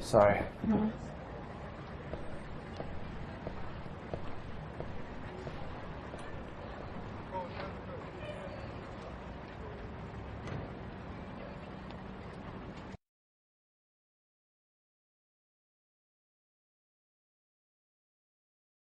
Sorry.